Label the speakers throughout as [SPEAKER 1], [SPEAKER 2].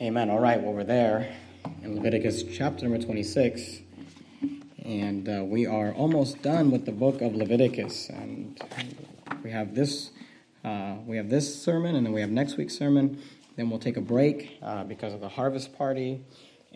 [SPEAKER 1] Amen. All right, well, we're there in Leviticus chapter number 26. And uh, we are almost done with the book of Leviticus. And we have this. Uh, we have this sermon, and then we have next week's sermon. Then we'll take a break uh, because of the harvest party,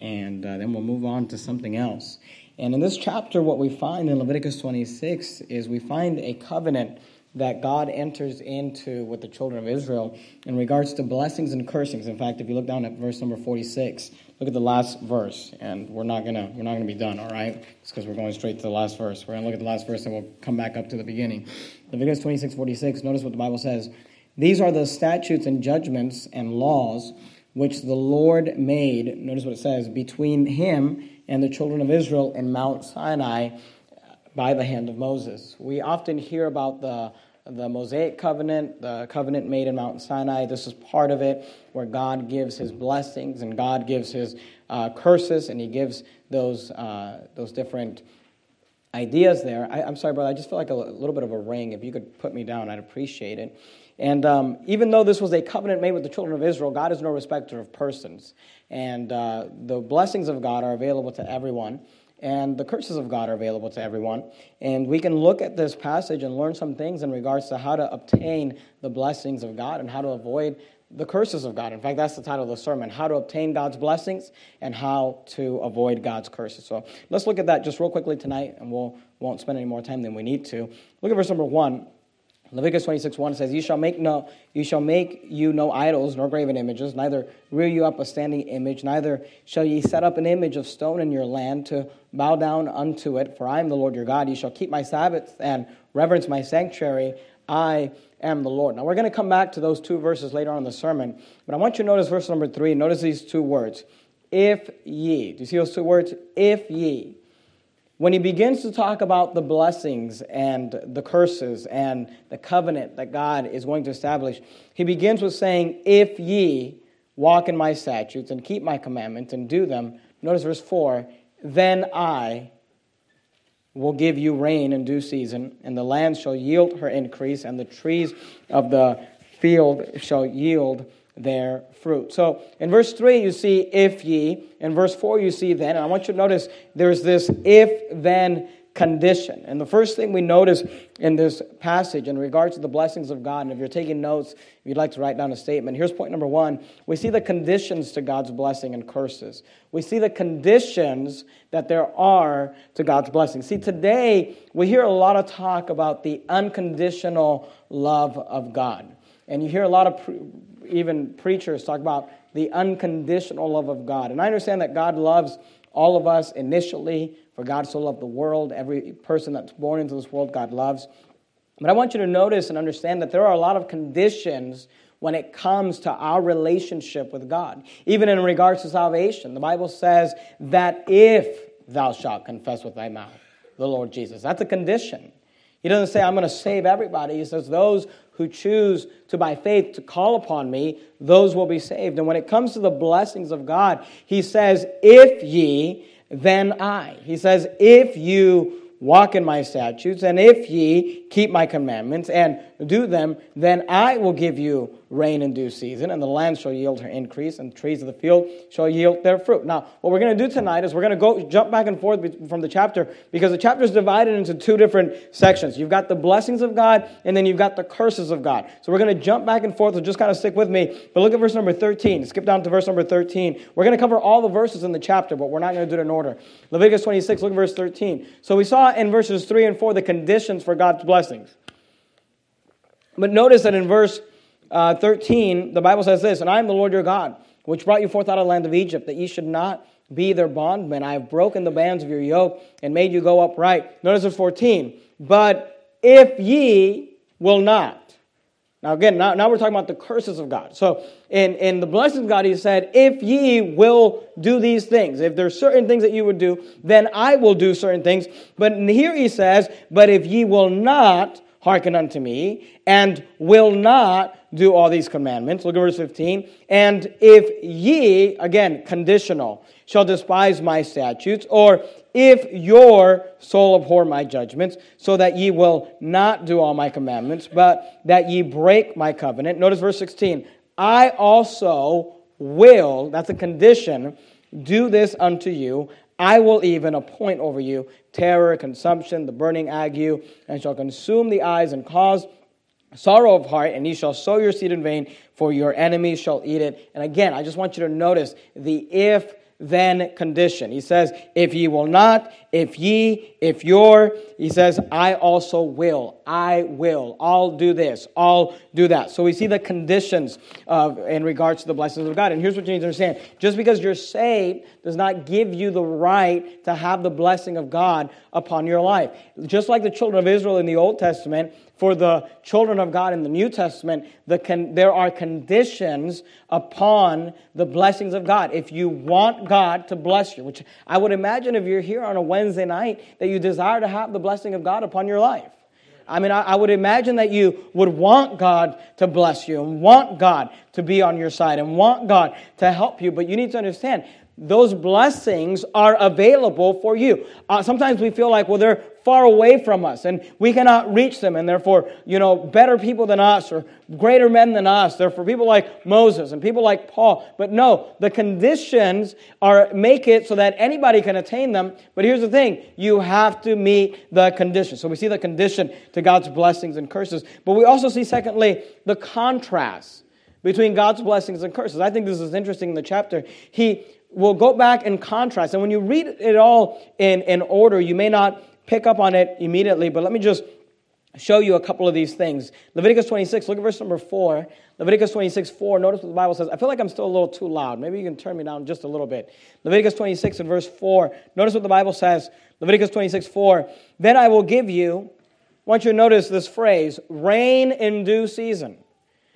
[SPEAKER 1] and uh, then we'll move on to something else. And in this chapter, what we find in Leviticus 26 is we find a covenant that God enters into with the children of Israel in regards to blessings and cursings. In fact, if you look down at verse number 46, look at the last verse, and we're not gonna we're not gonna be done, all right? It's because we're going straight to the last verse. We're gonna look at the last verse and we'll come back up to the beginning. Leviticus 26, 46, notice what the Bible says. These are the statutes and judgments and laws which the Lord made, notice what it says, between him and the children of Israel in Mount Sinai by the hand of Moses. We often hear about the the Mosaic covenant, the covenant made in Mount Sinai. This is part of it where God gives his blessings and God gives his uh, curses and he gives those, uh, those different ideas there. I, am sorry, brother, I just feel like a, a, little bit of a ring. If you could put me down, I'd appreciate it. And um, even though this was a covenant made with the children of Israel, God is no respecter of persons. And uh, the blessings of God are available to everyone and the curses of God are available to everyone. And we can look at this passage and learn some things in regards to how to obtain the blessings of God and how to avoid the curses of God. In fact, that's the title of the sermon How to Obtain God's Blessings and How to Avoid God's Curses. So let's look at that just real quickly tonight, and we'll, won't spend any more time than we need to. Look at verse number one. Leviticus 26, 1 says, You shall make no you shall make you no idols nor graven images, neither rear you up a standing image, neither shall ye set up an image of stone in your land to bow down unto it, for I am the Lord your God. You shall keep my Sabbaths and reverence my sanctuary. I am the Lord. Now we're going to come back to those two verses later on in the sermon, but I want you to notice verse number three. Notice these two words. If ye. Do you see those two words? If ye when he begins to talk about the blessings and the curses and the covenant that God is going to establish, he begins with saying, If ye walk in my statutes and keep my commandments and do them, notice verse 4, then I will give you rain in due season, and the land shall yield her increase, and the trees of the field shall yield their fruit. So in verse 3, you see if ye. In verse 4, you see then. And I want you to notice there's this if then condition. And the first thing we notice in this passage in regards to the blessings of God, and if you're taking notes, if you'd like to write down a statement, here's point number one. We see the conditions to God's blessing and curses. We see the conditions that there are to God's blessing. See, today we hear a lot of talk about the unconditional love of God. And you hear a lot of even preachers talk about the unconditional love of God. And I understand that God loves all of us initially, for God so loved the world. Every person that's born into this world, God loves. But I want you to notice and understand that there are a lot of conditions when it comes to our relationship with God, even in regards to salvation. The Bible says that if thou shalt confess with thy mouth the Lord Jesus, that's a condition. He doesn't say, I'm going to save everybody. He says, those who choose to, by faith, to call upon me, those will be saved. And when it comes to the blessings of God, he says, If ye, then I. He says, If you walk in my statutes, and if ye keep my commandments and do them, then I will give you rain in due season, and the land shall yield her increase, and the trees of the field shall yield their fruit. Now, what we're going to do tonight is we're going to go jump back and forth from the chapter because the chapter is divided into two different sections. You've got the blessings of God, and then you've got the curses of God. So we're going to jump back and forth. So just kind of stick with me. But look at verse number 13. Skip down to verse number 13. We're going to cover all the verses in the chapter, but we're not going to do it in order. Leviticus 26, look at verse 13. So we saw in verses 3 and 4 the conditions for God's blessings. But notice that in verse uh, 13, the Bible says this, And I am the Lord your God, which brought you forth out of the land of Egypt, that ye should not be their bondmen. I have broken the bands of your yoke and made you go upright. Notice verse 14. But if ye will not. Now, again, now, now we're talking about the curses of God. So, in, in the blessings of God, he said, If ye will do these things, if there's certain things that you would do, then I will do certain things. But here he says, But if ye will not, hearken unto me, and will not do all these commandments. Look at verse 15. And if ye, again, conditional, shall despise my statutes, or if your soul abhor my judgments, so that ye will not do all my commandments, but that ye break my covenant. Notice verse 16. I also will, that's a condition, do this unto you. I will even appoint over you terror, consumption, the burning ague, and shall consume the eyes and cause sorrow of heart, and ye shall sow your seed in vain, for your enemies shall eat it. And again, I just want you to notice the if then condition. He says, If ye will not, if ye, if you're, he says, I also will. I will. I'll do this. I'll do that. So we see the conditions of, in regards to the blessings of God. And here's what you need to understand just because you're saved does not give you the right to have the blessing of God upon your life. Just like the children of Israel in the Old Testament, for the children of God in the New Testament, the con- there are conditions upon the blessings of God. If you want God to bless you, which I would imagine if you're here on a Wednesday night, that you desire to have the blessing of God upon your life. I mean, I, I would imagine that you would want God to bless you and want God to be on your side and want God to help you. But you need to understand those blessings are available for you. Uh, sometimes we feel like, well, they're far away from us and we cannot reach them, and therefore, you know, better people than us or greater men than us. They're for people like Moses and people like Paul. But no, the conditions are make it so that anybody can attain them. But here's the thing you have to meet the conditions. So we see the condition to God's blessings and curses. But we also see, secondly, the contrast between God's blessings and curses. I think this is interesting in the chapter. He will go back and contrast. And when you read it all in, in order, you may not pick up on it immediately, but let me just show you a couple of these things. Leviticus 26, look at verse number 4. Leviticus 26, 4, notice what the Bible says. I feel like I'm still a little too loud. Maybe you can turn me down just a little bit. Leviticus 26 and verse 4, notice what the Bible says. Leviticus 26, 4. Then I will give you, I want you to notice this phrase, rain in due season.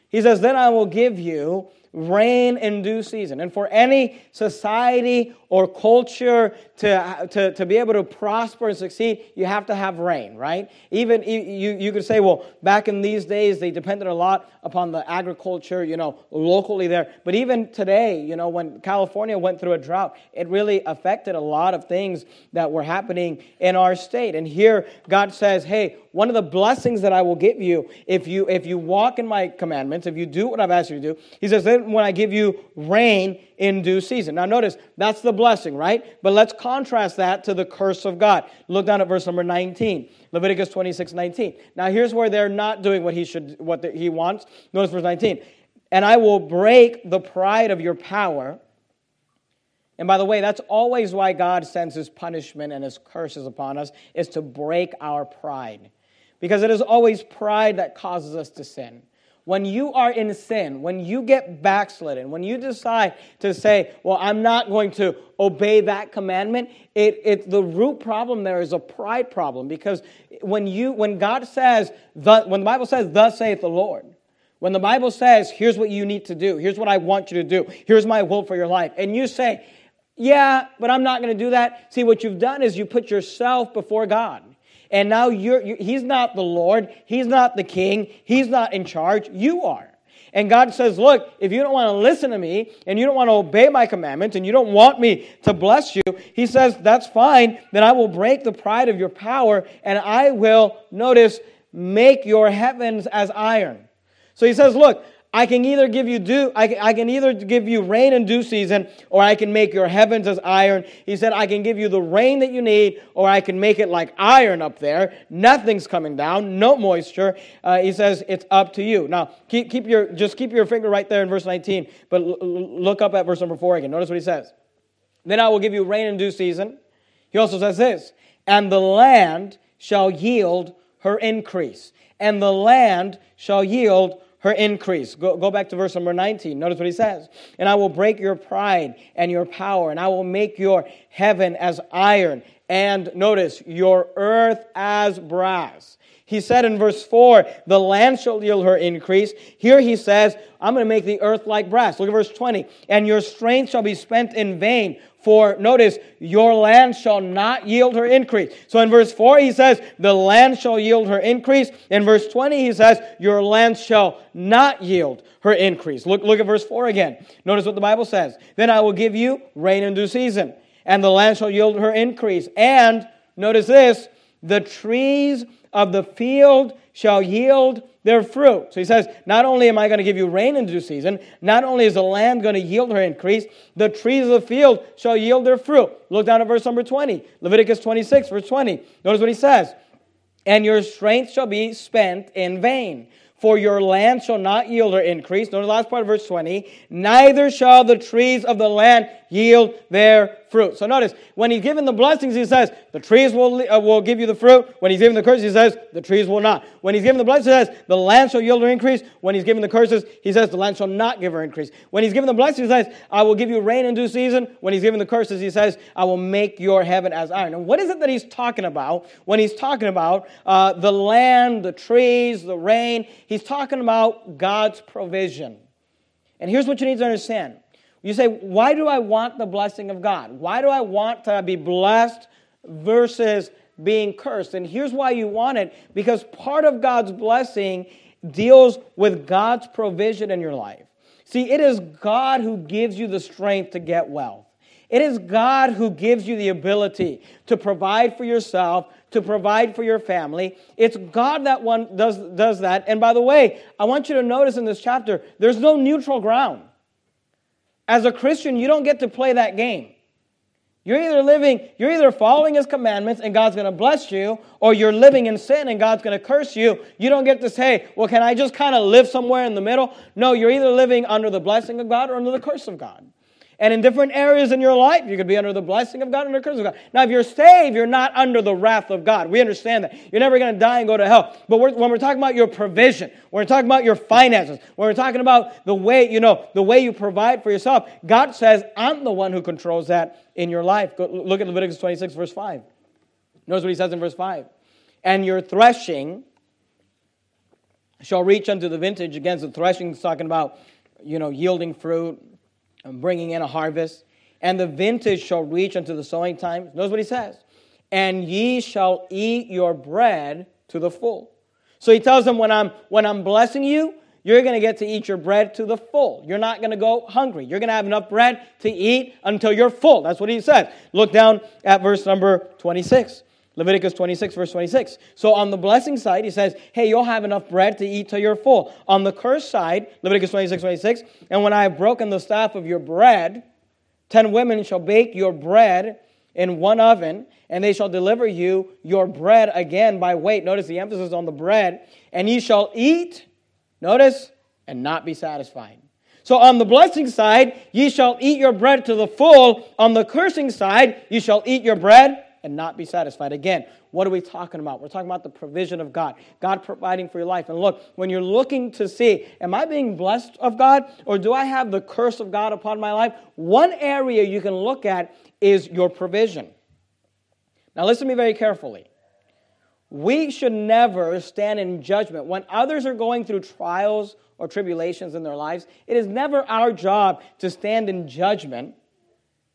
[SPEAKER 1] He says, Then I will give you rain in due season. And for any society or culture to, to, to be able to prosper and succeed, you have to have rain, right? Even you, you could say, well, back in these days, they depended a lot upon the agriculture, you know, locally there. But even today, you know, when California went through a drought, it really affected a lot of things that were happening in our state. And here, God says, hey, one of the blessings that I will give you if you if you walk in my commandments, if you do what I've asked you to do, he says, then when I give you rain in due season. Now notice, that's the blessing, right? But let's contrast that to the curse of God. Look down at verse number 19. Leviticus 26, 19. Now here's where they're not doing what he should what the, he wants. Notice verse 19. And I will break the pride of your power. And by the way, that's always why God sends his punishment and his curses upon us, is to break our pride. Because it is always pride that causes us to sin. When you are in sin, when you get backslidden, when you decide to say, Well, I'm not going to obey that commandment, it, it, the root problem there is a pride problem. Because when, you, when God says, the, when the Bible says, Thus saith the Lord, when the Bible says, Here's what you need to do, here's what I want you to do, here's my will for your life, and you say, Yeah, but I'm not going to do that, see, what you've done is you put yourself before God. And now you're, you, he's not the Lord. He's not the king. He's not in charge. You are. And God says, Look, if you don't want to listen to me and you don't want to obey my commandments and you don't want me to bless you, He says, That's fine. Then I will break the pride of your power and I will, notice, make your heavens as iron. So He says, Look, I can either give you dew, I can, I can either give you rain in due season, or I can make your heavens as iron. He said, I can give you the rain that you need, or I can make it like iron up there. Nothing's coming down, no moisture. Uh, he says, it's up to you. Now, keep, keep your, just keep your finger right there in verse 19, but l- look up at verse number 4 again. Notice what he says. Then I will give you rain in due season. He also says this, and the land shall yield her increase. And the land shall yield her increase. Go, go back to verse number 19. Notice what he says. And I will break your pride and your power, and I will make your heaven as iron, and notice, your earth as brass. He said in verse 4, the land shall yield her increase. Here he says, I'm going to make the earth like brass. Look at verse 20. And your strength shall be spent in vain. For notice, your land shall not yield her increase. So in verse 4, he says, the land shall yield her increase. In verse 20, he says, your land shall not yield her increase. Look, look at verse 4 again. Notice what the Bible says. Then I will give you rain in due season, and the land shall yield her increase. And notice this, the trees of the field shall yield their fruit. So he says, Not only am I going to give you rain in due season, not only is the land going to yield her increase, the trees of the field shall yield their fruit. Look down at verse number 20, Leviticus 26, verse 20. Notice what he says. And your strength shall be spent in vain for your land shall not yield her increase. Notice the last part of verse 20. Neither shall the trees of the land yield their fruit. So notice, when he's given the blessings, he says, the trees will, uh, will give you the fruit. When he's given the curses, he says, the trees will not. When he's given the blessings, he says, the land shall yield or increase. When he's given the curses, he says, the land shall not give or increase. When he's given the blessings, he says, I will give you rain in due season. When he's given the curses, he says, I will make your heaven as iron. And what is it that he's talking about when he's talking about uh, the land, the trees, the rain? He's talking about God's provision. And here's what you need to understand you say, why do I want the blessing of God? Why do I want to be blessed versus being cursed? And here's why you want it because part of God's blessing deals with God's provision in your life. See, it is God who gives you the strength to get wealth. It is God who gives you the ability to provide for yourself, to provide for your family. It's God that one does, does that. And by the way, I want you to notice in this chapter, there's no neutral ground. As a Christian, you don't get to play that game. You're either living, you're either following his commandments and God's going to bless you, or you're living in sin and God's going to curse you. You don't get to say, well, can I just kind of live somewhere in the middle? No, you're either living under the blessing of God or under the curse of God. And in different areas in your life, you could be under the blessing of God and the curse of God. Now, if you're saved, you're not under the wrath of God. We understand that. You're never going to die and go to hell. But we're, when we're talking about your provision, when we're talking about your finances, when we're talking about the way, you know, the way you provide for yourself, God says, I'm the one who controls that in your life. Go, look at Leviticus 26, verse 5. Notice what he says in verse 5. And your threshing shall reach unto the vintage. Again, the threshing is talking about, you know, yielding fruit, bringing in a harvest, and the vintage shall reach unto the sowing time. Notice what he says. And ye shall eat your bread to the full. So he tells them, when I'm, when I'm blessing you, you're going to get to eat your bread to the full. You're not going to go hungry. You're going to have enough bread to eat until you're full. That's what he says. Look down at verse number 26. Leviticus 26, verse 26. So on the blessing side, he says, Hey, you'll have enough bread to eat till you're full. On the curse side, Leviticus 26, 26, and when I have broken the staff of your bread, ten women shall bake your bread in one oven, and they shall deliver you your bread again by weight. Notice the emphasis on the bread. And ye shall eat, notice, and not be satisfied. So on the blessing side, ye shall eat your bread to the full. On the cursing side, ye shall eat your bread and not be satisfied. Again, what are we talking about? We're talking about the provision of God, God providing for your life. And look, when you're looking to see, am I being blessed of God or do I have the curse of God upon my life? One area you can look at is your provision. Now, listen to me very carefully. We should never stand in judgment. When others are going through trials or tribulations in their lives, it is never our job to stand in judgment,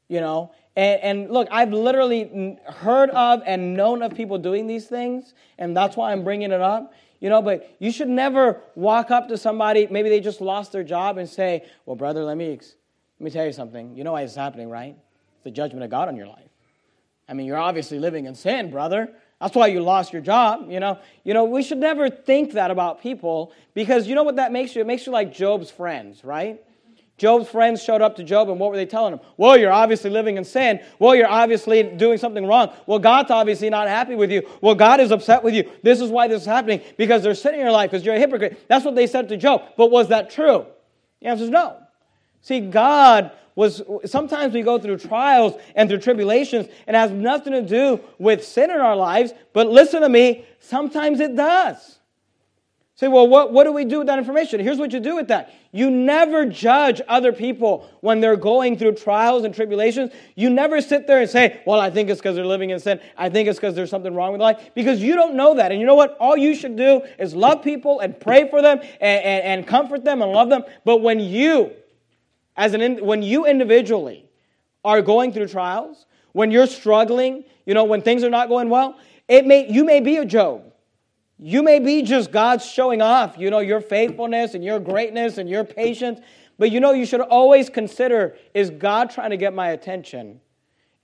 [SPEAKER 1] you know, and, and, look, I've literally heard of and known of people doing these things, and that's why I'm bringing it up. You know, but you should never walk up to somebody, maybe they just lost their job, and say, Well, brother, let me, let me tell you something. You know why it's happening, right? It's the judgment of God on your life. I mean, you're obviously living in sin, brother. That's why you lost your job, you know. You know, we should never think that about people because you know what that makes you? It makes you like Job's friends, right? Job's friends showed up to Job, and what were they telling him? Well, you're obviously living in sin. Well, you're obviously doing something wrong. Well, God's obviously not happy with you. Well, God is upset with you. This is why this is happening, because there's sin in your life, because you're a hypocrite. That's what they said to Job. But was that true? The answer is no. See, God was, sometimes we go through trials and through tribulations, and it has nothing to do with sin in our lives, but listen to me, sometimes it does. Say, well, what, what do we do with that information? Here's what you do with that. You never judge other people when they're going through trials and tribulations. You never sit there and say, well, I think it's because they're living in sin. I think it's because there's something wrong with life. Because you don't know that. And you know what? All you should do is love people and pray for them and, and, and comfort them and love them. But when you, as an, when you individually are going through trials, when you're struggling, you know, when things are not going well, it may, you may be a Job. You may be just God showing off, you know, your faithfulness and your greatness and your patience, but you know, you should always consider is God trying to get my attention?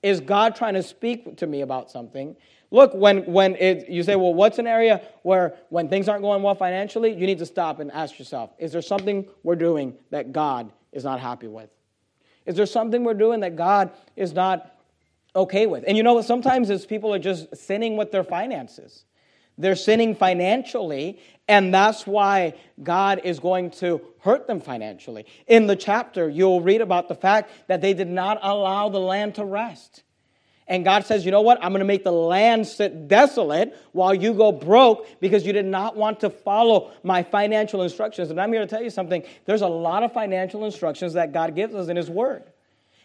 [SPEAKER 1] Is God trying to speak to me about something? Look, when, when it, you say, well, what's an area where when things aren't going well financially, you need to stop and ask yourself, is there something we're doing that God is not happy with? Is there something we're doing that God is not okay with? And you know what? Sometimes it's people are just sinning with their finances. They're sinning financially, and that's why God is going to hurt them financially. In the chapter, you'll read about the fact that they did not allow the land to rest. And God says, you know what? I'm going to make the land sit desolate while you go broke because you did not want to follow my financial instructions. And I'm here to tell you something. There's a lot of financial instructions that God gives us in His Word.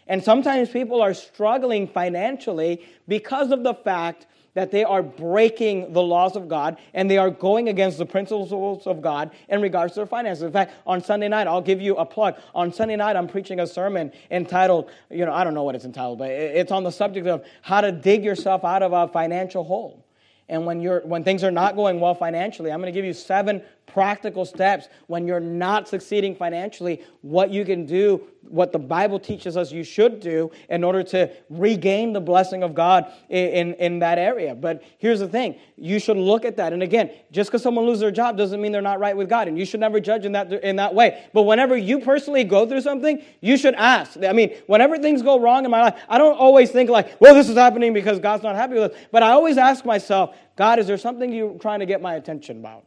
[SPEAKER 1] And sometimes people are struggling financially because of the fact that they are breaking the laws of God and they are going against the principles of God in regards to their finances. In fact, on Sunday night, I'll give you a plug. On Sunday night, I'm preaching a sermon entitled, you know, I don't know what it's entitled, but it's on the subject of how to dig yourself out of a financial hole. And when, you're, when things are not going well financially, I'm going to give you seven practical steps when you're not succeeding financially, what you can do, what the Bible teaches us you should do in order to regain the blessing of God in, in, that area. But here's the thing you should look at that. And again, just because someone loses their job doesn't mean they're not right with God. And you should never judge in that, in that way. But whenever you personally go through something, you should ask. I mean, whenever things go wrong in my life, I don't always think like, well, this is happening because God's not happy with us. But I always ask myself, God, is there something you're trying to get my attention about?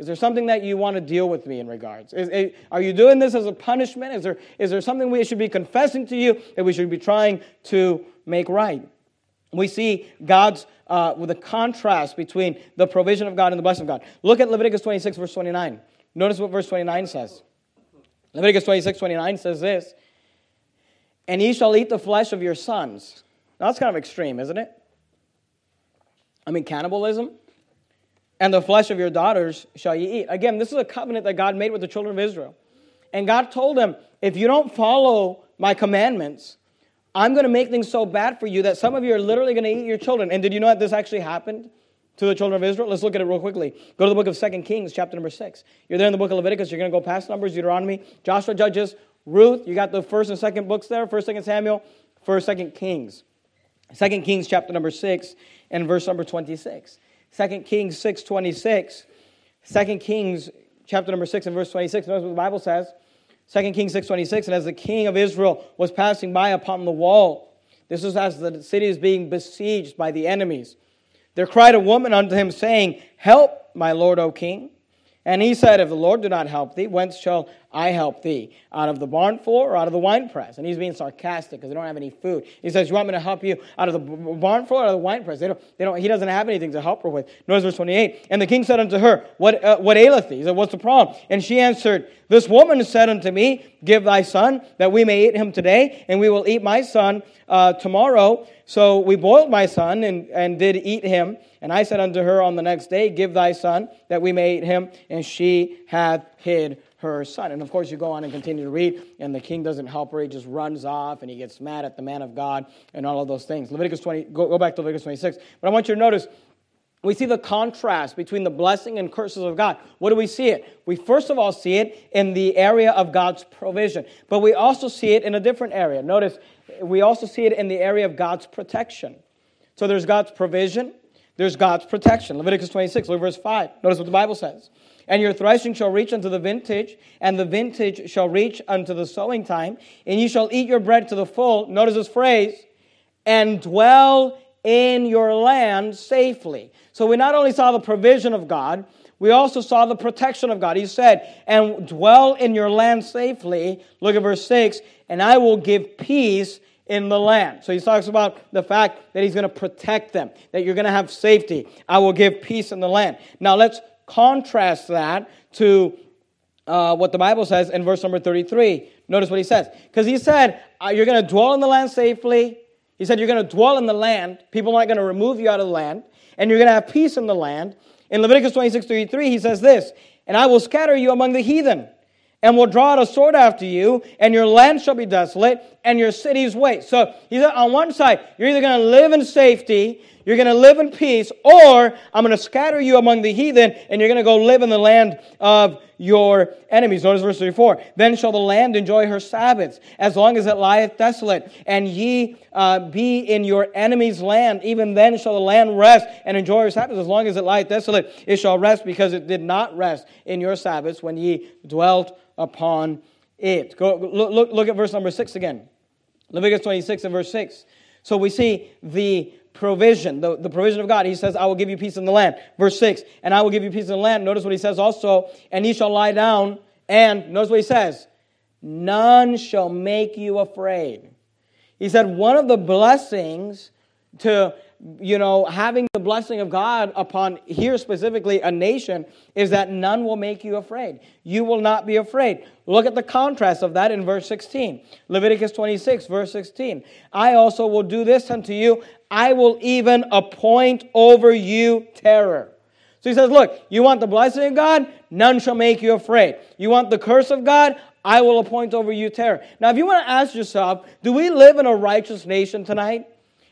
[SPEAKER 1] Is there something that you want to deal with me in regards? Is, are you doing this as a punishment? Is there, is there something we should be confessing to you that we should be trying to make right? We see God's, uh, with a contrast between the provision of God and the blessing of God. Look at Leviticus 26, verse 29. Notice what verse 29 says. Leviticus 26, 29 says this And ye shall eat the flesh of your sons. Now, that's kind of extreme, isn't it? I mean, cannibalism and the flesh of your daughters shall ye eat. Again, this is a covenant that God made with the children of Israel. And God told them, if you don't follow my commandments, I'm going to make things so bad for you that some of you are literally going to eat your children. And did you know that this actually happened to the children of Israel? Let's look at it real quickly. Go to the book of Second Kings, chapter number 6. You're there in the book of Leviticus. You're going to go past Numbers, Deuteronomy, Joshua, Judges, Ruth. You got the first and second books there, first, second Samuel, first, second Kings. Second Kings, chapter number 6, and verse number 26. 2 Kings 6 26. 2 Kings chapter number 6 and verse 26. Notice what the Bible says. 2 Kings 6 26. And as the king of Israel was passing by upon the wall, this is as the city is being besieged by the enemies. There cried a woman unto him, saying, Help, my lord, O king. And he said, If the Lord do not help thee, whence shall I help thee? Out of the barn floor or out of the winepress? And he's being sarcastic because they don't have any food. He says, You want me to help you out of the barn floor or out of the winepress? They don't, they don't, he doesn't have anything to help her with. Notice verse 28. And the king said unto her, What, uh, what aileth thee? He said, What's the problem? And she answered, This woman said unto me, Give thy son, that we may eat him today, and we will eat my son uh, tomorrow. So we boiled my son and, and did eat him. And I said unto her on the next day, Give thy son, that we may eat him. And she hath hid her son. And of course, you go on and continue to read, and the king doesn't help her. He just runs off and he gets mad at the man of God and all of those things. Leviticus 20, go, go back to Leviticus 26. But I want you to notice we see the contrast between the blessing and curses of God. What do we see it? We first of all see it in the area of God's provision, but we also see it in a different area. Notice we also see it in the area of God's protection. So there's God's provision, there's God's protection. Leviticus 26, look verse 5. Notice what the Bible says. And your threshing shall reach unto the vintage, and the vintage shall reach unto the sowing time, and ye shall eat your bread to the full. Notice this phrase, and dwell in your land safely. So we not only saw the provision of God, we also saw the protection of God. He said, and dwell in your land safely. Look at verse 6 and I will give peace in the land. So he talks about the fact that he's going to protect them, that you're going to have safety. I will give peace in the land. Now let's contrast that to uh, what the Bible says in verse number 33. Notice what he says. Because he said, uh, You're going to dwell in the land safely. He said, You're going to dwell in the land. People aren't going to remove you out of the land. And you're going to have peace in the land. In Leviticus 26 33, he says this, And I will scatter you among the heathen and will draw out a sword after you, and your land shall be desolate, and your cities waste. So he said, on one side, you're either going to live in safety, you're going to live in peace, or I'm going to scatter you among the heathen, and you're going to go live in the land of your enemies. Notice verse 34. Then shall the land enjoy her Sabbaths, as long as it lieth desolate, and ye uh, be in your enemy's land. Even then shall the land rest and enjoy her Sabbaths, as long as it lieth desolate. It shall rest, because it did not rest in your Sabbaths when ye dwelt upon it. Go, look, look, look at verse number 6 again. Leviticus 26 and verse 6. So we see the provision, the, the provision of God. He says, I will give you peace in the land. Verse 6, and I will give you peace in the land. Notice what he says also, and he shall lie down, and notice what he says, none shall make you afraid. He said, one of the blessings to you know, having the blessing of God upon here specifically a nation is that none will make you afraid. You will not be afraid. Look at the contrast of that in verse 16. Leviticus 26, verse 16. I also will do this unto you. I will even appoint over you terror. So he says, Look, you want the blessing of God? None shall make you afraid. You want the curse of God? I will appoint over you terror. Now, if you want to ask yourself, do we live in a righteous nation tonight?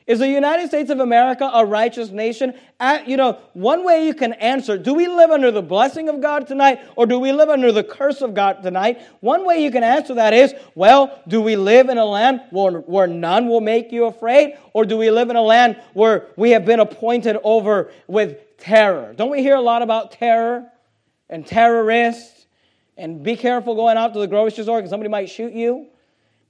[SPEAKER 1] Is the United States of America a righteous nation? At, you know, one way you can answer, do we live under the blessing of God tonight or do we live under the curse of God tonight? One way you can answer that is, well, do we live in a land where, where none will make you afraid or do we live in a land where we have been appointed over with terror? Don't we hear a lot about terror and terrorists and be careful going out to the grocery store because somebody might shoot you?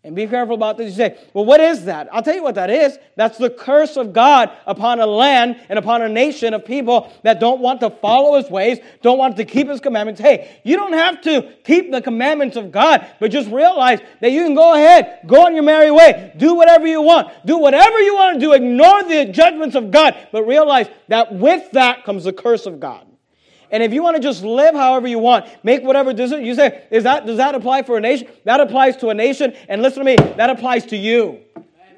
[SPEAKER 1] And be careful about this. You say, well, what is that? I'll tell you what that is. That's the curse of God upon a land and upon a nation of people that don't want to follow his ways, don't want to keep his commandments. Hey, you don't have to keep the commandments of God, but just realize that you can go ahead, go on your merry way, do whatever you want, do whatever you want to do, ignore the judgments of God, but realize that with that comes the curse of God. And if you want to just live however you want, make whatever decision, you say, is that, does that apply for a nation? That applies to a nation. And listen to me, that applies to you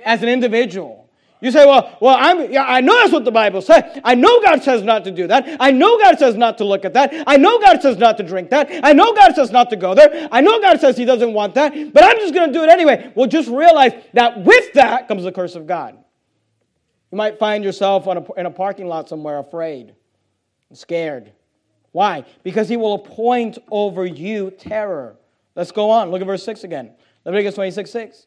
[SPEAKER 1] as an individual. You say, well, well, I'm, yeah, I know that's what the Bible says. I know God says not to do that. I know God says not to look at that. I know God says not to drink that. I know God says not to go there. I know God says He doesn't want that, but I'm just going to do it anyway. Well, just realize that with that comes the curse of God. You might find yourself a, in a parking lot somewhere afraid, scared. Why? Because he will appoint over you terror. Let's go on. Look at verse 6 again. Leviticus 26 6.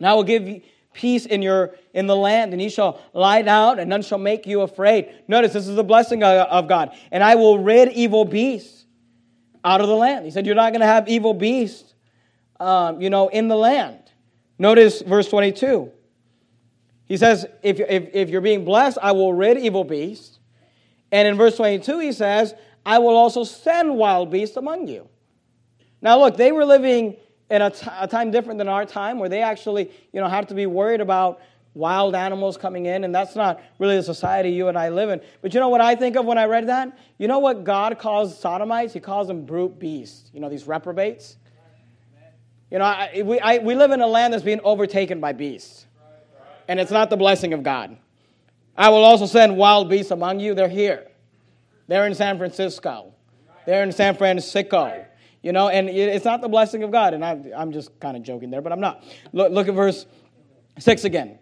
[SPEAKER 1] Now I will give you peace in your in the land, and ye shall lie down, and none shall make you afraid. Notice this is the blessing of God. And I will rid evil beasts out of the land. He said, You're not going to have evil beasts, um, you know, in the land. Notice verse 22. He says, if, if, if you're being blessed, I will rid evil beasts. And in verse 22, he says, I will also send wild beasts among you. Now, look, they were living in a, t- a time different than our time where they actually, you know, had to be worried about wild animals coming in, and that's not really the society you and I live in. But you know what I think of when I read that? You know what God calls sodomites? He calls them brute beasts. You know, these reprobates? You know, I, we, I, we live in a land that's being overtaken by beasts, and it's not the blessing of God. I will also send wild beasts among you. They're here. They're in San Francisco. They're in San Francisco. You know, and it's not the blessing of God. And I'm, I'm just kind of joking there, but I'm not. Look, look at verse 6 again.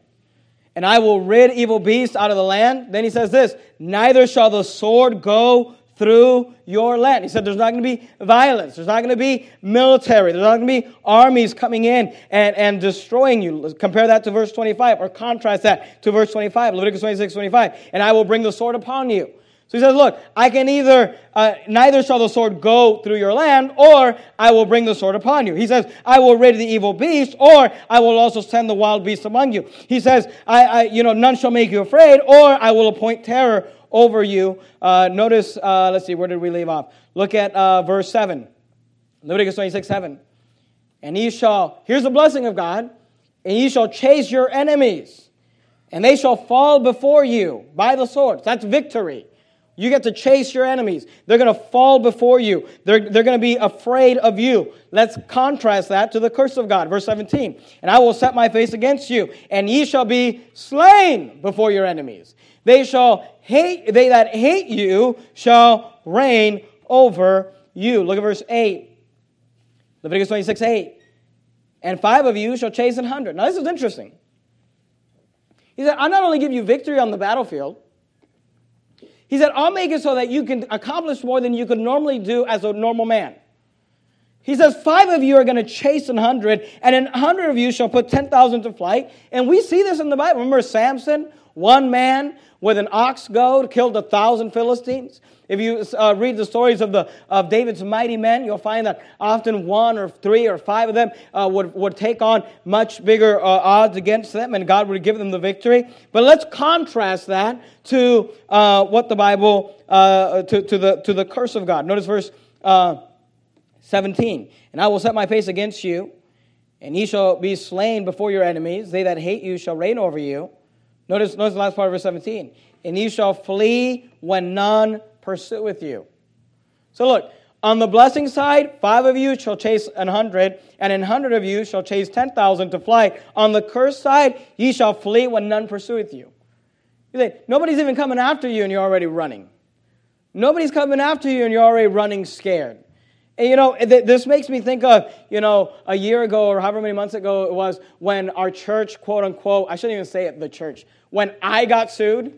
[SPEAKER 1] And I will rid evil beasts out of the land. Then he says this Neither shall the sword go through your land. He said there's not going to be violence. There's not going to be military. There's not going to be armies coming in and, and destroying you. Compare that to verse 25 or contrast that to verse 25, Leviticus 26, 25. And I will bring the sword upon you. So he says, Look, I can either, uh, neither shall the sword go through your land, or I will bring the sword upon you. He says, I will rid the evil beast, or I will also send the wild beast among you. He says, I, I you know, none shall make you afraid, or I will appoint terror over you. Uh, notice, uh, let's see, where did we leave off? Look at uh, verse 7, Leviticus 26, 7. And ye shall, here's the blessing of God, and ye shall chase your enemies, and they shall fall before you by the sword. That's victory. You get to chase your enemies. They're going to fall before you. They're, they're going to be afraid of you. Let's contrast that to the curse of God. Verse 17. And I will set my face against you, and ye shall be slain before your enemies. They shall hate, they that hate you shall reign over you. Look at verse 8. Leviticus 26, 8. And five of you shall chase an hundred. Now, this is interesting.
[SPEAKER 2] He said, I'll not only give you victory on the battlefield, he said, I'll make it so that you can accomplish more than you could normally do as a normal man. He says, Five of you are going to chase an hundred, and an hundred of you shall put 10,000 to flight. And we see this in the Bible. Remember Samson, one man with an ox goad killed a thousand Philistines? If you uh, read the stories of, the, of David's mighty men, you'll find that often one or three or five of them uh, would, would take on much bigger uh, odds against them, and God would give them the victory. But let's contrast that to uh, what the Bible, uh, to, to, the, to the curse of God. Notice verse uh, 17. And I will set my face against you, and ye shall be slain before your enemies. They that hate you shall reign over you. Notice, notice the last part of verse 17. And ye shall flee when none pursueth you. So look, on the blessing side, five of you shall chase an hundred, and an hundred of you shall chase ten thousand to flight. On the curse side, ye shall flee when none pursueth you. You think, nobody's even coming after you and you're already running. Nobody's coming after you and you're already running scared. And, you know, this makes me think of, you know, a year ago or however many months ago it was when our church, quote unquote, I shouldn't even say it, the church, when I got sued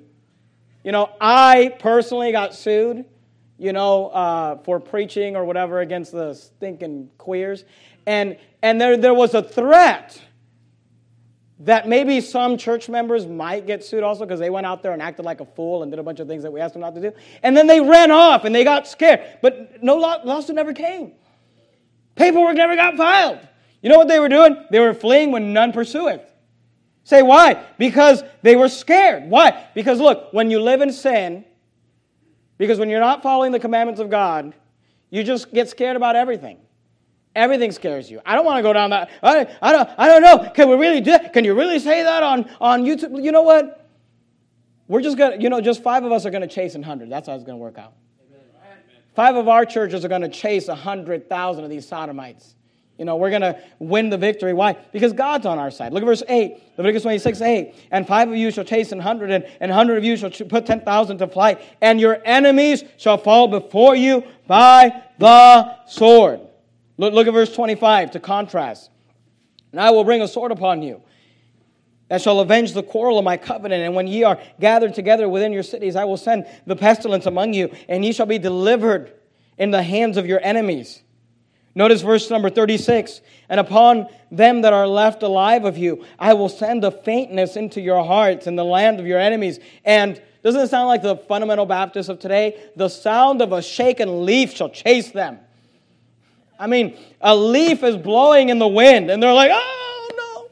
[SPEAKER 2] you know, I personally got sued, you know, uh, for preaching or whatever against the stinking queers. And, and there, there was a threat that maybe some church members might get sued also because they went out there and acted like a fool and did a bunch of things that we asked them not to do. And then they ran off and they got scared. But no lawsuit never came. Paperwork never got filed. You know what they were doing? They were fleeing when none pursueth. Say why? Because they were scared. Why? Because look, when you live in sin, because when you're not following the commandments of God, you just get scared about everything. Everything scares you. I don't want to go down that. I, I, don't, I don't know. Can we really do that? Can you really say that on, on YouTube? You know what? We're just going to, you know, just five of us are going to chase a 100. That's how it's going to work out. Five of our churches are going to chase a 100,000 of these sodomites. You know, we're going to win the victory. Why? Because God's on our side. Look at verse 8, Leviticus 26, 8. And five of you shall chase an hundred, and, and hundred of you shall put 10,000 to flight, and your enemies shall fall before you by the sword. Look, look at verse 25 to contrast. And I will bring a sword upon you that shall avenge the quarrel of my covenant. And when ye are gathered together within your cities, I will send the pestilence among you, and ye shall be delivered in the hands of your enemies. Notice verse number 36 And upon them that are left alive of you, I will send a faintness into your hearts in the land of your enemies. And doesn't it sound like the fundamental Baptists of today? The sound of a shaken leaf shall chase them. I mean, a leaf is blowing in the wind, and they're like, oh no.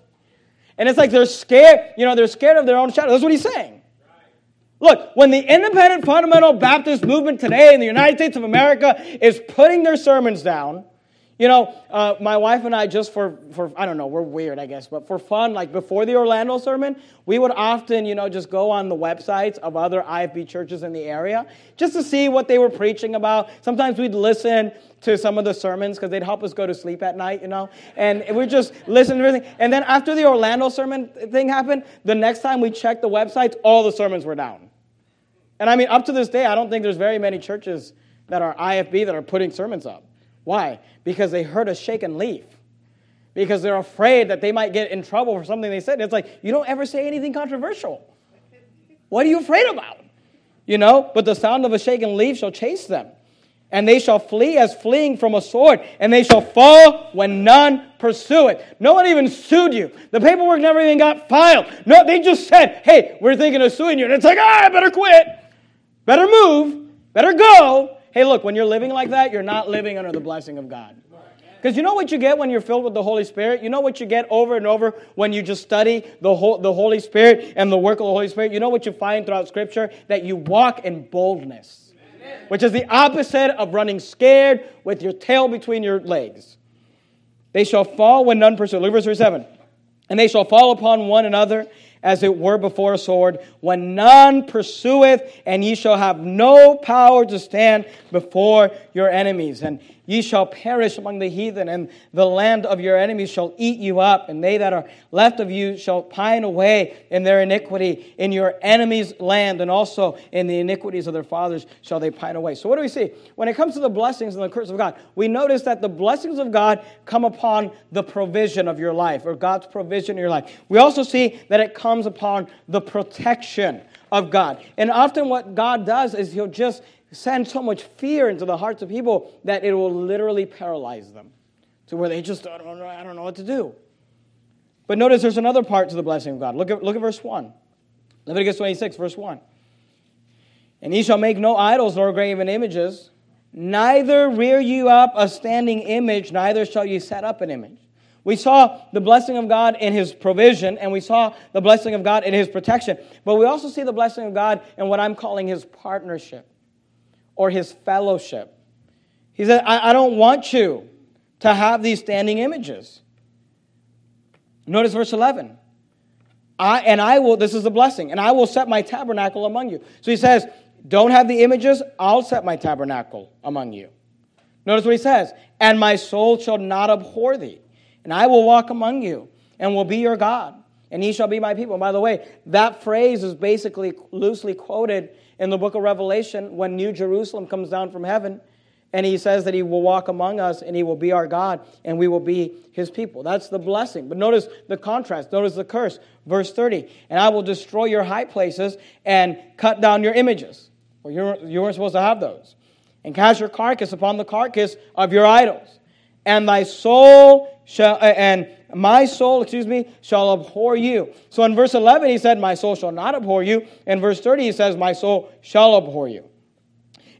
[SPEAKER 2] And it's like they're scared, you know, they're scared of their own shadow. That's what he's saying. Look, when the independent fundamental Baptist movement today in the United States of America is putting their sermons down, you know, uh, my wife and I, just for, for, I don't know, we're weird, I guess, but for fun, like before the Orlando sermon, we would often, you know, just go on the websites of other IFB churches in the area just to see what they were preaching about. Sometimes we'd listen to some of the sermons because they'd help us go to sleep at night, you know, and we'd just listen to everything. And then after the Orlando sermon thing happened, the next time we checked the websites, all the sermons were down. And I mean, up to this day, I don't think there's very many churches that are IFB that are putting sermons up. Why? Because they heard a shaken leaf. Because they're afraid that they might get in trouble for something they said. It's like, you don't ever say anything controversial. What are you afraid about? You know, but the sound of a shaken leaf shall chase them. And they shall flee as fleeing from a sword, and they shall fall when none pursue it. No one even sued you. The paperwork never even got filed. No, they just said, hey, we're thinking of suing you. And it's like, ah, I better quit. Better move. Better go. Hey, look, when you're living like that, you're not living under the blessing of God. Because you know what you get when you're filled with the Holy Spirit? You know what you get over and over when you just study the, whole, the Holy Spirit and the work of the Holy Spirit? You know what you find throughout Scripture? That you walk in boldness, which is the opposite of running scared with your tail between your legs. They shall fall when none pursue. Look verse 7. And they shall fall upon one another as it were before a sword, when none pursueth, and ye shall have no power to stand before your enemies. And Ye shall perish among the heathen, and the land of your enemies shall eat you up, and they that are left of you shall pine away in their iniquity. In your enemies' land, and also in the iniquities of their fathers shall they pine away. So, what do we see? When it comes to the blessings and the curse of God, we notice that the blessings of God come upon the provision of your life, or God's provision in your life. We also see that it comes upon the protection of God. And often, what God does is He'll just send so much fear into the hearts of people that it will literally paralyze them to where they just I don't know, I don't know what to do. But notice there's another part to the blessing of God. Look at, look at verse 1. Leviticus 26, verse 1. And ye shall make no idols nor graven images, neither rear you up a standing image, neither shall you set up an image. We saw the blessing of God in his provision, and we saw the blessing of God in his protection. But we also see the blessing of God in what I'm calling his partnership or his fellowship. He said, I, I don't want you to have these standing images. Notice verse 11. I, and I will, this is the blessing, and I will set my tabernacle among you. So he says, Don't have the images, I'll set my tabernacle among you. Notice what he says, And my soul shall not abhor thee, and I will walk among you, and will be your God, and ye shall be my people. by the way, that phrase is basically loosely quoted in the book of Revelation when New Jerusalem comes down from heaven and he says that he will walk among us and he will be our God and we will be his people. That's the blessing. But notice the contrast. Notice the curse. Verse 30. And I will destroy your high places and cut down your images. Well, you you weren't supposed to have those. And cast your carcass upon the carcass of your idols. And thy soul shall, uh, and my soul, excuse me, shall abhor you. So in verse 11, he said, My soul shall not abhor you. In verse 30, he says, My soul shall abhor you.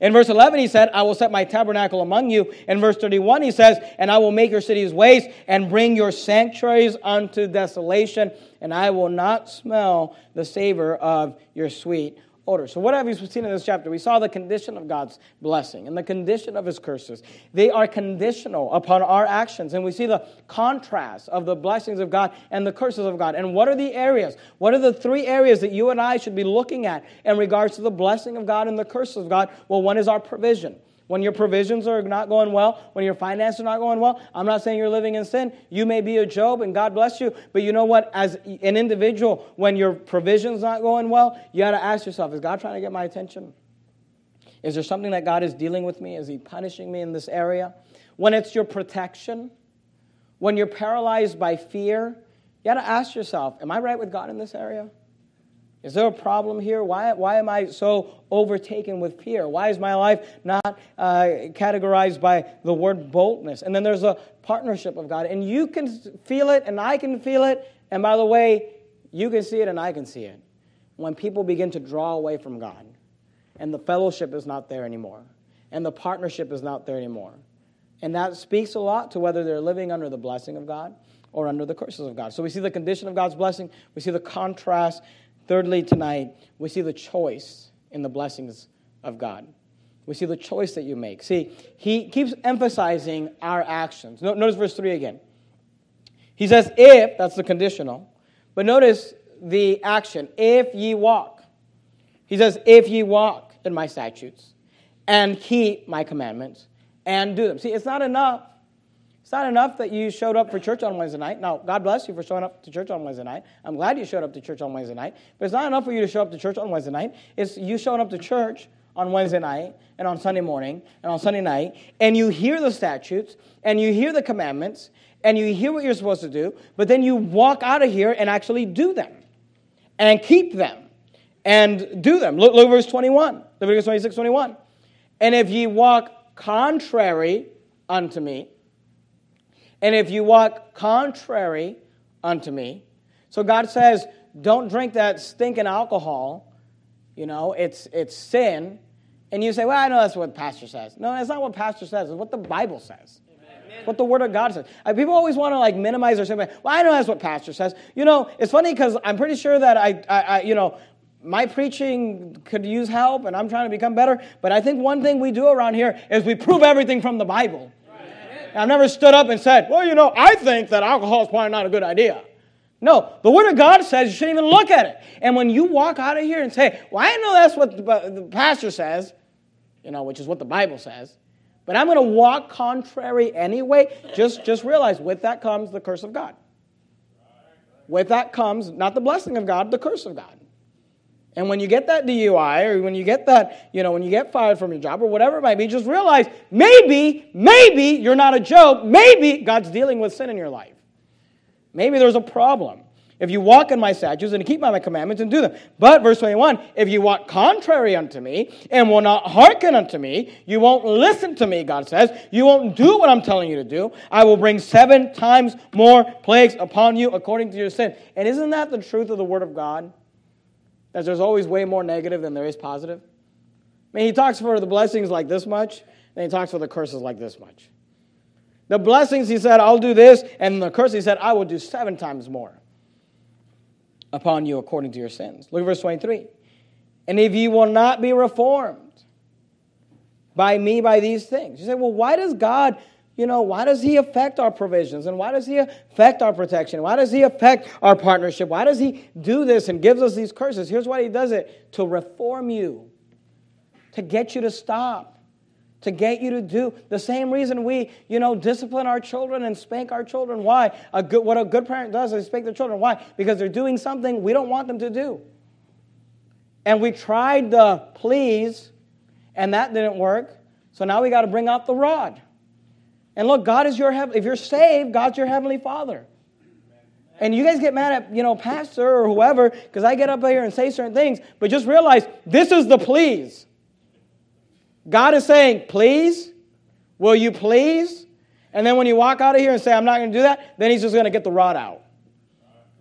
[SPEAKER 2] In verse 11, he said, I will set my tabernacle among you. In verse 31, he says, And I will make your cities waste and bring your sanctuaries unto desolation, and I will not smell the savor of your sweet odor. So, what have we seen in this chapter? We saw the condition of God's blessing and the condition of his curses. They are conditional upon our actions. And we see the contrast of the blessings of God and the curses of God. And what are the areas? What are the three areas that you and I should be looking at in regards to the blessing of God and the curses of God? Well, one is our provision. When your provisions are not going well, when your finances are not going well, I'm not saying you're living in sin. You may be a Job and God bless you, but you know what? As an individual, when your provisions not going well, you got to ask yourself, is God trying to get my attention? Is there something that God is dealing with me? Is he punishing me in this area? When it's your protection, when you're paralyzed by fear, you got to ask yourself, am I right with God in this area? Is there a problem here? Why, why am I so overtaken with fear? Why is my life not uh, categorized by the word boldness? And then there's a partnership of God. And you can feel it, and I can feel it. And by the way, you can see it, and I can see it. When people begin to draw away from God, and the fellowship is not there anymore, and the partnership is not there anymore. And that speaks a lot to whether they're living under the blessing of God or under the curses of God. So we see the condition of God's blessing, we see the contrast Thirdly, tonight, we see the choice in the blessings of God. We see the choice that you make. See, he keeps emphasizing our actions. Notice verse 3 again. He says, if, that's the conditional, but notice the action, if ye walk. He says, if ye walk in my statutes and keep my commandments and do them. See, it's not enough it's not enough that you showed up for church on Wednesday night. Now, God bless you for showing up to church on Wednesday night. I'm glad you showed up to church on Wednesday night. But it's not enough for you to show up to church on Wednesday night. It's you showing up to church on Wednesday night and on Sunday morning and on Sunday night, and you hear the statutes and you hear the commandments and you hear what you're supposed to do, but then you walk out of here and actually do them and keep them and do them. Look, look verse 21, Leviticus 26, 21. And if ye walk contrary unto me, and if you walk contrary unto me, so God says, don't drink that stinking alcohol. You know, it's, it's sin. And you say, well, I know that's what pastor says. No, that's not what pastor says. It's what the Bible says. What the Word of God says. Uh, people always want to like minimize or say, well, I know that's what pastor says. You know, it's funny because I'm pretty sure that I, I, I, you know, my preaching could use help and I'm trying to become better. But I think one thing we do around here is we prove everything from the Bible. I've never stood up and said, well, you know, I think that alcohol is probably not a good idea. No, the Word of God says you shouldn't even look at it. And when you walk out of here and say, well, I know that's what the pastor says, you know, which is what the Bible says, but I'm going to walk contrary anyway, just, just realize with that comes the curse of God. With that comes not the blessing of God, the curse of God. And when you get that DUI or when you get that, you know, when you get fired from your job or whatever it might be, just realize maybe, maybe you're not a Job. Maybe God's dealing with sin in your life. Maybe there's a problem. If you walk in my statutes and keep my commandments and do them. But, verse 21, if you walk contrary unto me and will not hearken unto me, you won't listen to me, God says. You won't do what I'm telling you to do. I will bring seven times more plagues upon you according to your sin. And isn't that the truth of the Word of God? That there's always way more negative than there is positive? I mean, he talks for the blessings like this much, and he talks for the curses like this much. The blessings, he said, I'll do this, and the curse, he said, I will do seven times more upon you according to your sins. Look at verse 23. And if you will not be reformed by me by these things. You say, well, why does God, you know, why does He affect our provisions? And why does He affect our protection? Why does He affect our partnership? Why does He do this and gives us these curses? Here's why He does it to reform you, to get you to stop to get you to do the same reason we, you know, discipline our children and spank our children. Why? A good, what a good parent does is spank their children. Why? Because they're doing something we don't want them to do. And we tried the please, and that didn't work. So now we got to bring out the rod. And look, God is your if you're saved, God's your heavenly Father. And you guys get mad at, you know, pastor or whoever because I get up here and say certain things, but just realize this is the please. God is saying, please, will you please? And then when you walk out of here and say, I'm not going to do that, then he's just going to get the rod out.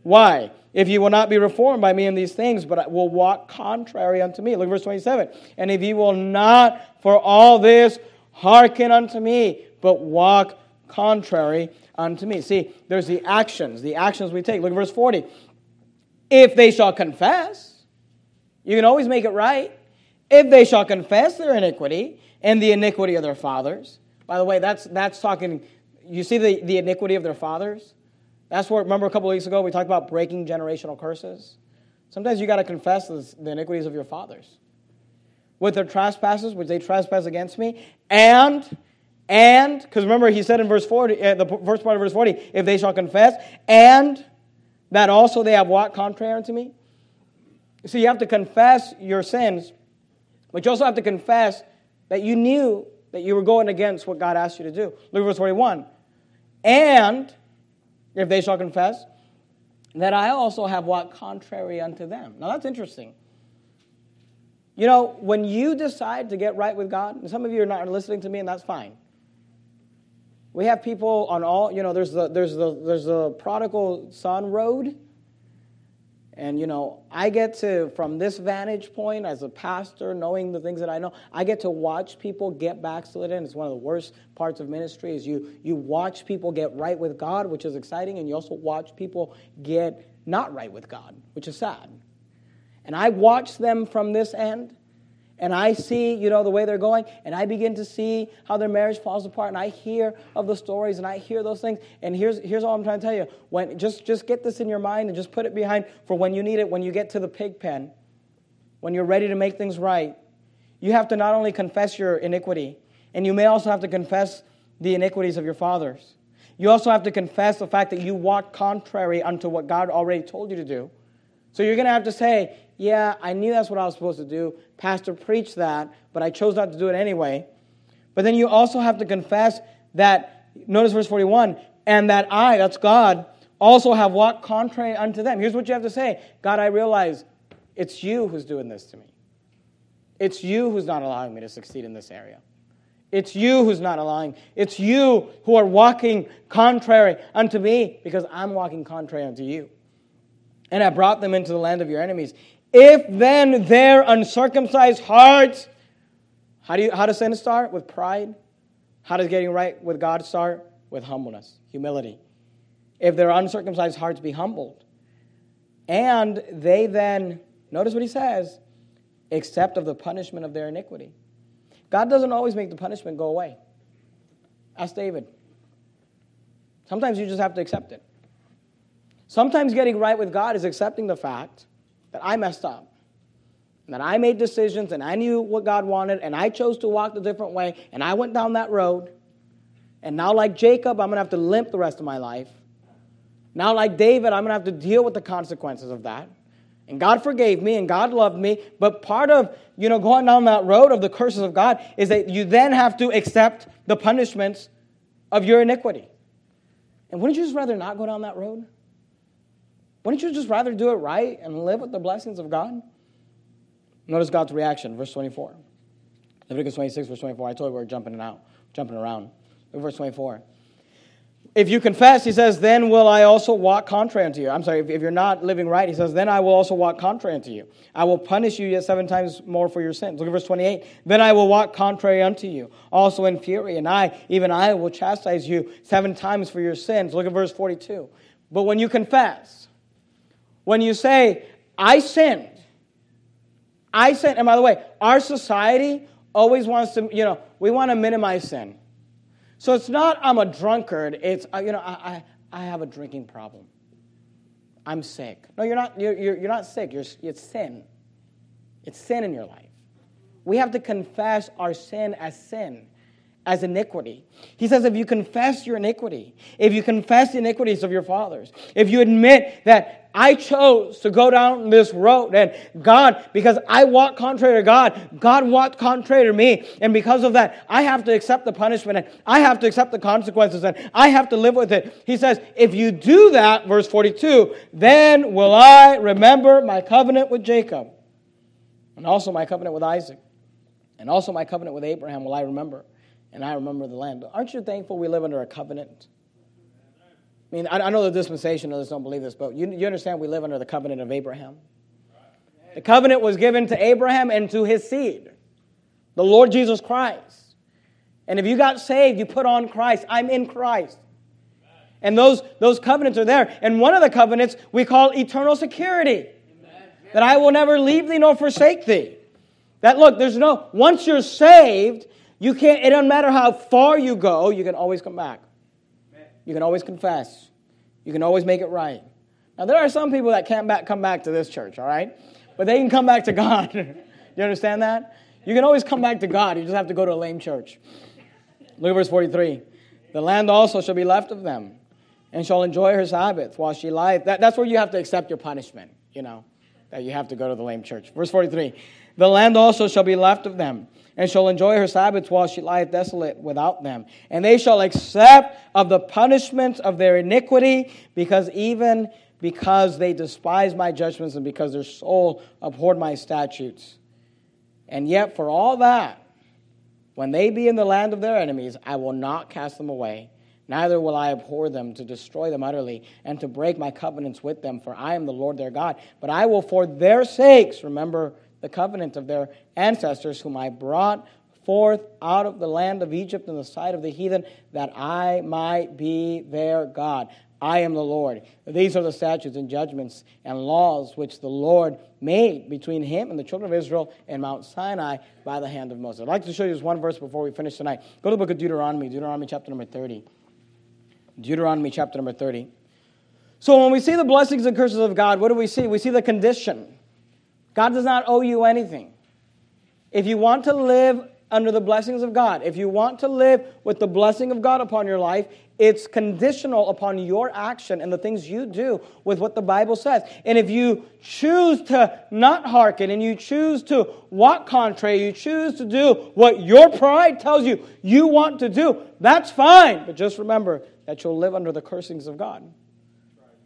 [SPEAKER 2] Why? If you will not be reformed by me in these things, but will walk contrary unto me. Look verse 27. And if you will not for all this hearken unto me, but walk contrary unto me. See, there's the actions, the actions we take. Look at verse 40. If they shall confess, you can always make it right. If they shall confess their iniquity and the iniquity of their fathers. By the way, that's, that's talking, you see the, the iniquity of their fathers? That's where, remember a couple weeks ago we talked about breaking generational curses? Sometimes you got to confess the iniquities of your fathers. With their trespasses, which they trespass against me, and, and, because remember he said in verse 40, uh, the first part of verse 40, if they shall confess, and that also they have walked contrary unto me. So you have to confess your sins but you also have to confess that you knew that you were going against what God asked you to do. Look at verse 41. And if they shall confess, that I also have walked contrary unto them. Now that's interesting. You know, when you decide to get right with God, and some of you are not listening to me, and that's fine. We have people on all, you know, there's the there's the there's the prodigal son road, and, you know, I get to, from this vantage point as a pastor, knowing the things that I know, I get to watch people get backslidden. It's one of the worst parts of ministry is you, you watch people get right with God, which is exciting, and you also watch people get not right with God, which is sad. And I watch them from this end, and I see, you know, the way they're going, and I begin to see how their marriage falls apart, and I hear of the stories, and I hear those things. And here's, here's all I'm trying to tell you. When, just, just get this in your mind and just put it behind for when you need it, when you get to the pig pen, when you're ready to make things right. You have to not only confess your iniquity, and you may also have to confess the iniquities of your fathers. You also have to confess the fact that you walked contrary unto what God already told you to do. So you're going to have to say, yeah, I knew that's what I was supposed to do. Pastor preached that, but I chose not to do it anyway. But then you also have to confess that, notice verse 41, and that I, that's God, also have walked contrary unto them. Here's what you have to say God, I realize it's you who's doing this to me. It's you who's not allowing me to succeed in this area. It's you who's not allowing. It's you who are walking contrary unto me because I'm walking contrary unto you. And I brought them into the land of your enemies. If then their uncircumcised hearts, how, do you, how does sin start? With pride. How does getting right with God start? With humbleness, humility. If their uncircumcised hearts be humbled, and they then, notice what he says, accept of the punishment of their iniquity. God doesn't always make the punishment go away. Ask David. Sometimes you just have to accept it. Sometimes getting right with God is accepting the fact that I messed up. that I made decisions and I knew what God wanted and I chose to walk the different way and I went down that road. And now, like Jacob, I'm going to have to limp the rest of my life. Now, like David, I'm going to have to deal with the consequences of that. And God forgave me and God loved me. But part of, you know, going down that road of the curses of God is that you then have to accept the punishments of your iniquity. And wouldn't you just rather not go down that road? Wouldn't you just rather do it right and live with the blessings of God? Notice God's reaction, verse 24. Leviticus 26, verse 24. I told you we were jumping and out, jumping around. Look verse 24. If you confess, he says, then will I also walk contrary unto you. I'm sorry, if you're not living right, he says, then I will also walk contrary unto you. I will punish you yet seven times more for your sins. Look at verse 28. Then I will walk contrary unto you, also in fury, and I, even I, will chastise you seven times for your sins. Look at verse 42. But when you confess, when you say, I sinned, I sinned, and by the way, our society always wants to, you know, we want to minimize sin. So it's not I'm a drunkard, it's, uh, you know, I, I, I have a drinking problem. I'm sick. No, you're not, you're, you're, you're not sick, you're, it's sin. It's sin in your life. We have to confess our sin as sin as iniquity. He says, if you confess your iniquity, if you confess the iniquities of your fathers, if you admit that I chose to go down this road and God, because I walked contrary to God, God walked contrary to me. And because of that, I have to accept the punishment and I have to accept the consequences and I have to live with it. He says, if you do that, verse 42, then will I remember my covenant with Jacob and also my covenant with Isaac and also my covenant with Abraham will I remember and I remember the land. Aren't you thankful we live under a covenant? I mean, I, I know the dispensationalists don't believe this, but you, you understand we live under the covenant of Abraham. The covenant was given to Abraham and to his seed, the Lord Jesus Christ. And if you got saved, you put on Christ. I'm in Christ. And those, those covenants are there. And one of the covenants we call eternal security. That I will never leave thee nor forsake thee. That look, there's no, once you're saved, you can't, it doesn't matter how far you go, you can always come back. You can always confess. You can always make it right. Now, there are some people that can't back, come back to this church, all right? But they can come back to God. you understand that? You can always come back to God. You just have to go to a lame church. Look at verse 43. The land also shall be left of them, and shall enjoy her Sabbath while she lieth. That, that's where you have to accept your punishment, you know, that you have to go to the lame church. Verse 43. The land also shall be left of them, and shall enjoy her Sabbaths while she lieth desolate without them. And they shall accept of the punishment of their iniquity, because even because they despise my judgments and because their soul abhorred my statutes. And yet, for all that, when they be in the land of their enemies, I will not cast them away. Neither will I abhor them to destroy them utterly and to break my covenants with them, for I am the Lord their God. But I will, for their sakes, remember the covenant of their ancestors, whom I brought forth out of the land of Egypt in the sight of the heathen, that I might be their God. I am the Lord. These are the statutes and judgments and laws which the Lord made between him and the children of Israel in Mount Sinai by the hand of Moses. I'd like to show you just one verse before we finish tonight. Go to the book of Deuteronomy, Deuteronomy chapter number 30. Deuteronomy chapter number 30. So when we see the blessings and curses of God, what do we see? We see the condition. God does not owe you anything. If you want to live under the blessings of God, if you want to live with the blessing of God upon your life, it's conditional upon your action and the things you do with what the Bible says. And if you choose to not hearken and you choose to walk contrary, you choose to do what your pride tells you you want to do, that's fine. But just remember that you'll live under the cursings of God.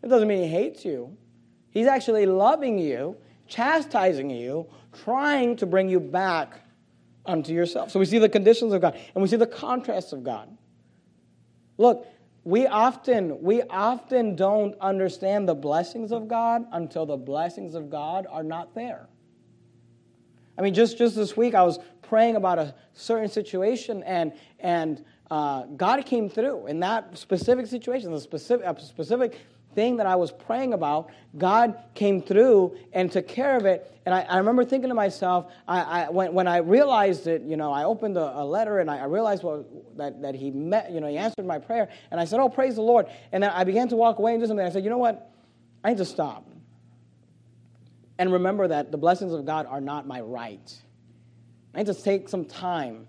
[SPEAKER 2] It doesn't mean He hates you, He's actually loving you chastising you, trying to bring you back unto yourself. So we see the conditions of God and we see the contrasts of God. Look, we often we often don't understand the blessings of God until the blessings of God are not there. I mean, just, just this week I was praying about a certain situation and and uh, God came through in that specific situation, the specific, a specific thing that I was praying about, God came through and took care of it. And I, I remember thinking to myself, I, I, when, when I realized it, you know, I opened a, a letter and I, I realized what, that, that he met, you know, he answered my prayer. And I said, oh, praise the Lord. And then I began to walk away and do something. I said, you know what? I need to stop. and remember that the blessings of God are not my right. I need to take some time.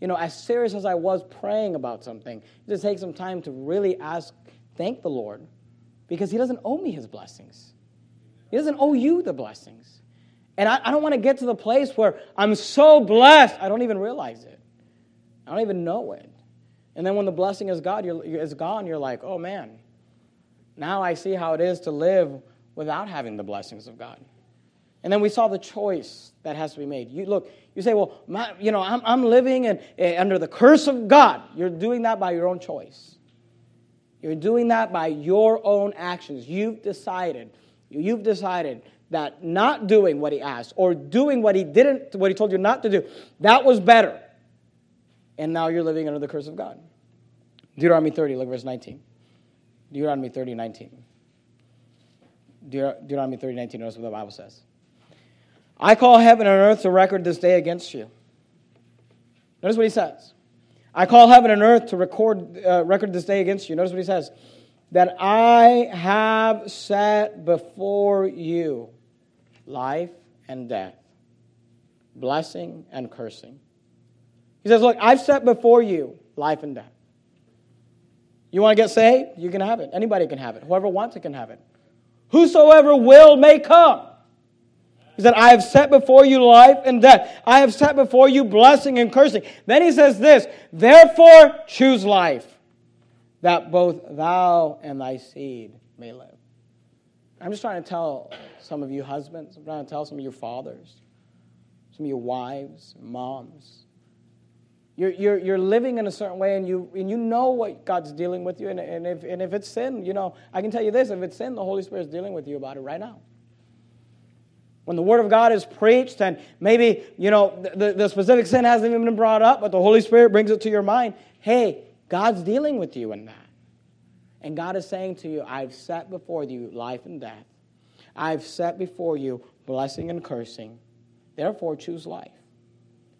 [SPEAKER 2] You know, as serious as I was praying about something, to take some time to really ask, thank the Lord, because He doesn't owe me His blessings. He doesn't owe you the blessings. And I, I don't want to get to the place where I'm so blessed, I don't even realize it. I don't even know it. And then when the blessing is, God, you're, is gone, you're like, oh man, now I see how it is to live without having the blessings of God. And then we saw the choice that has to be made. You look, you say, well, my, you know, I'm, I'm living in, in, under the curse of God. You're doing that by your own choice. You're doing that by your own actions. You've decided. You've decided that not doing what he asked or doing what he didn't, what he told you not to do, that was better. And now you're living under the curse of God. Deuteronomy 30, look verse 19. Deuteronomy 30, 19. Deuteronomy 30, 19, notice what the Bible says. I call heaven and earth to record this day against you. Notice what he says. I call heaven and earth to record, uh, record this day against you. Notice what he says. That I have set before you life and death, blessing and cursing. He says, Look, I've set before you life and death. You want to get saved? You can have it. Anybody can have it. Whoever wants it can have it. Whosoever will may come. He said, I have set before you life and death. I have set before you blessing and cursing. Then he says this, therefore choose life, that both thou and thy seed may live. I'm just trying to tell some of you husbands, I'm trying to tell some of you fathers, some of your wives, moms. You're, you're, you're living in a certain way and you, and you know what God's dealing with you. And, and, if, and if it's sin, you know, I can tell you this if it's sin, the Holy Spirit is dealing with you about it right now. When the Word of God is preached, and maybe, you know, the, the specific sin hasn't even been brought up, but the Holy Spirit brings it to your mind. Hey, God's dealing with you in that. And God is saying to you, I've set before you life and death. I've set before you blessing and cursing. Therefore, choose life.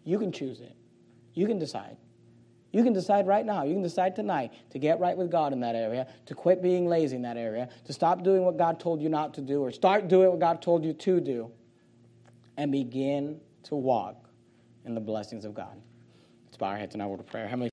[SPEAKER 2] You can choose it. You can decide. You can decide right now. You can decide tonight to get right with God in that area, to quit being lazy in that area, to stop doing what God told you not to do, or start doing what God told you to do, and begin to walk in the blessings of God. Let's bow our heads and I will to prayer. Heavenly